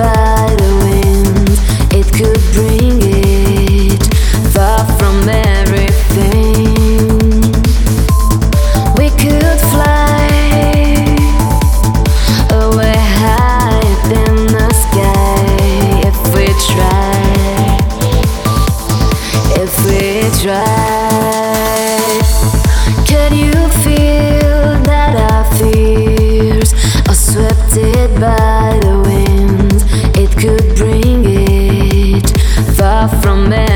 Bye. man.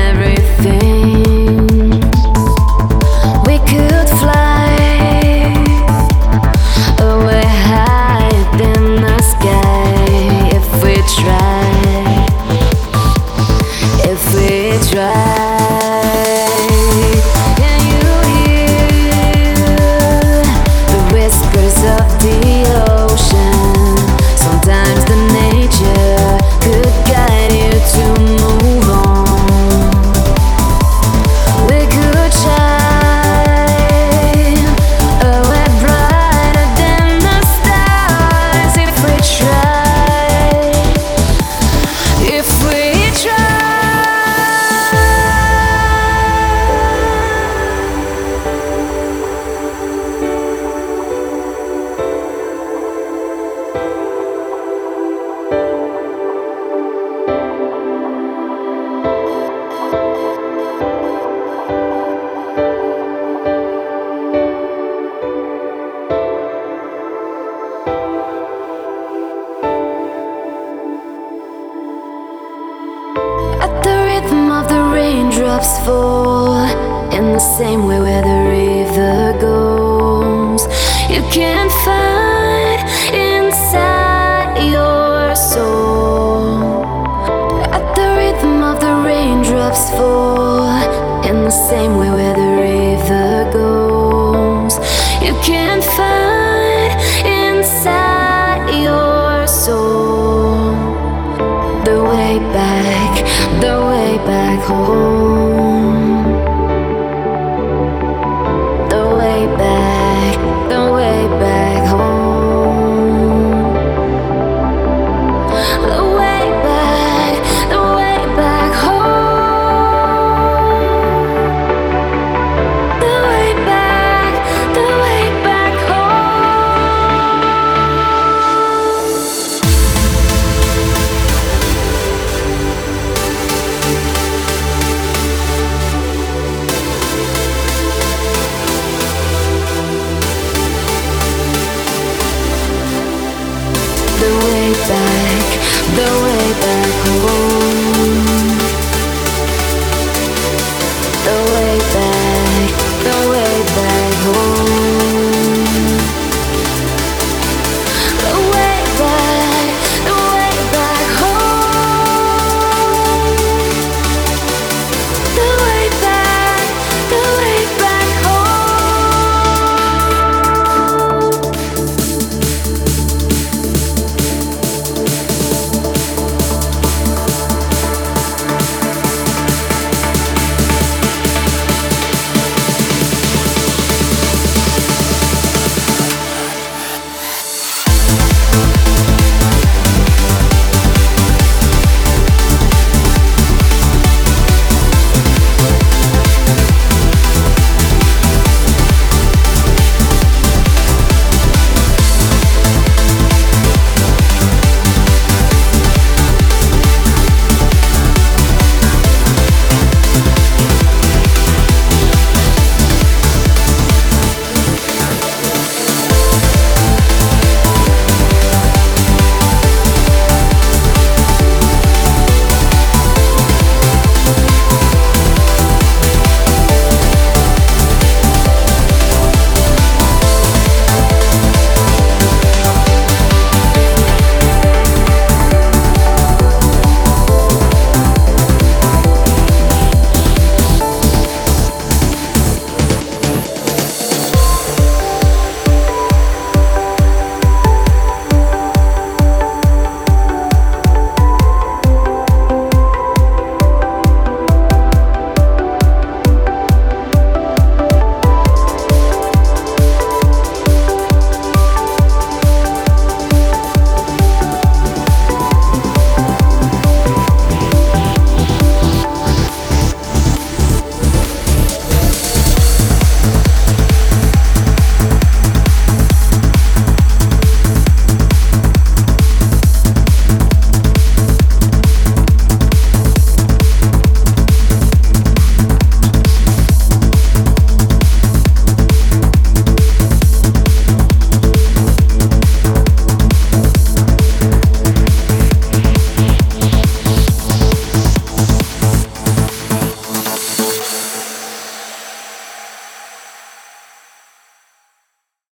Raindrops fall in the same way where the river goes. You can't find inside your soul at the rhythm of the raindrops fall in the same way where the river goes. You can't find back home. Oh. Back home.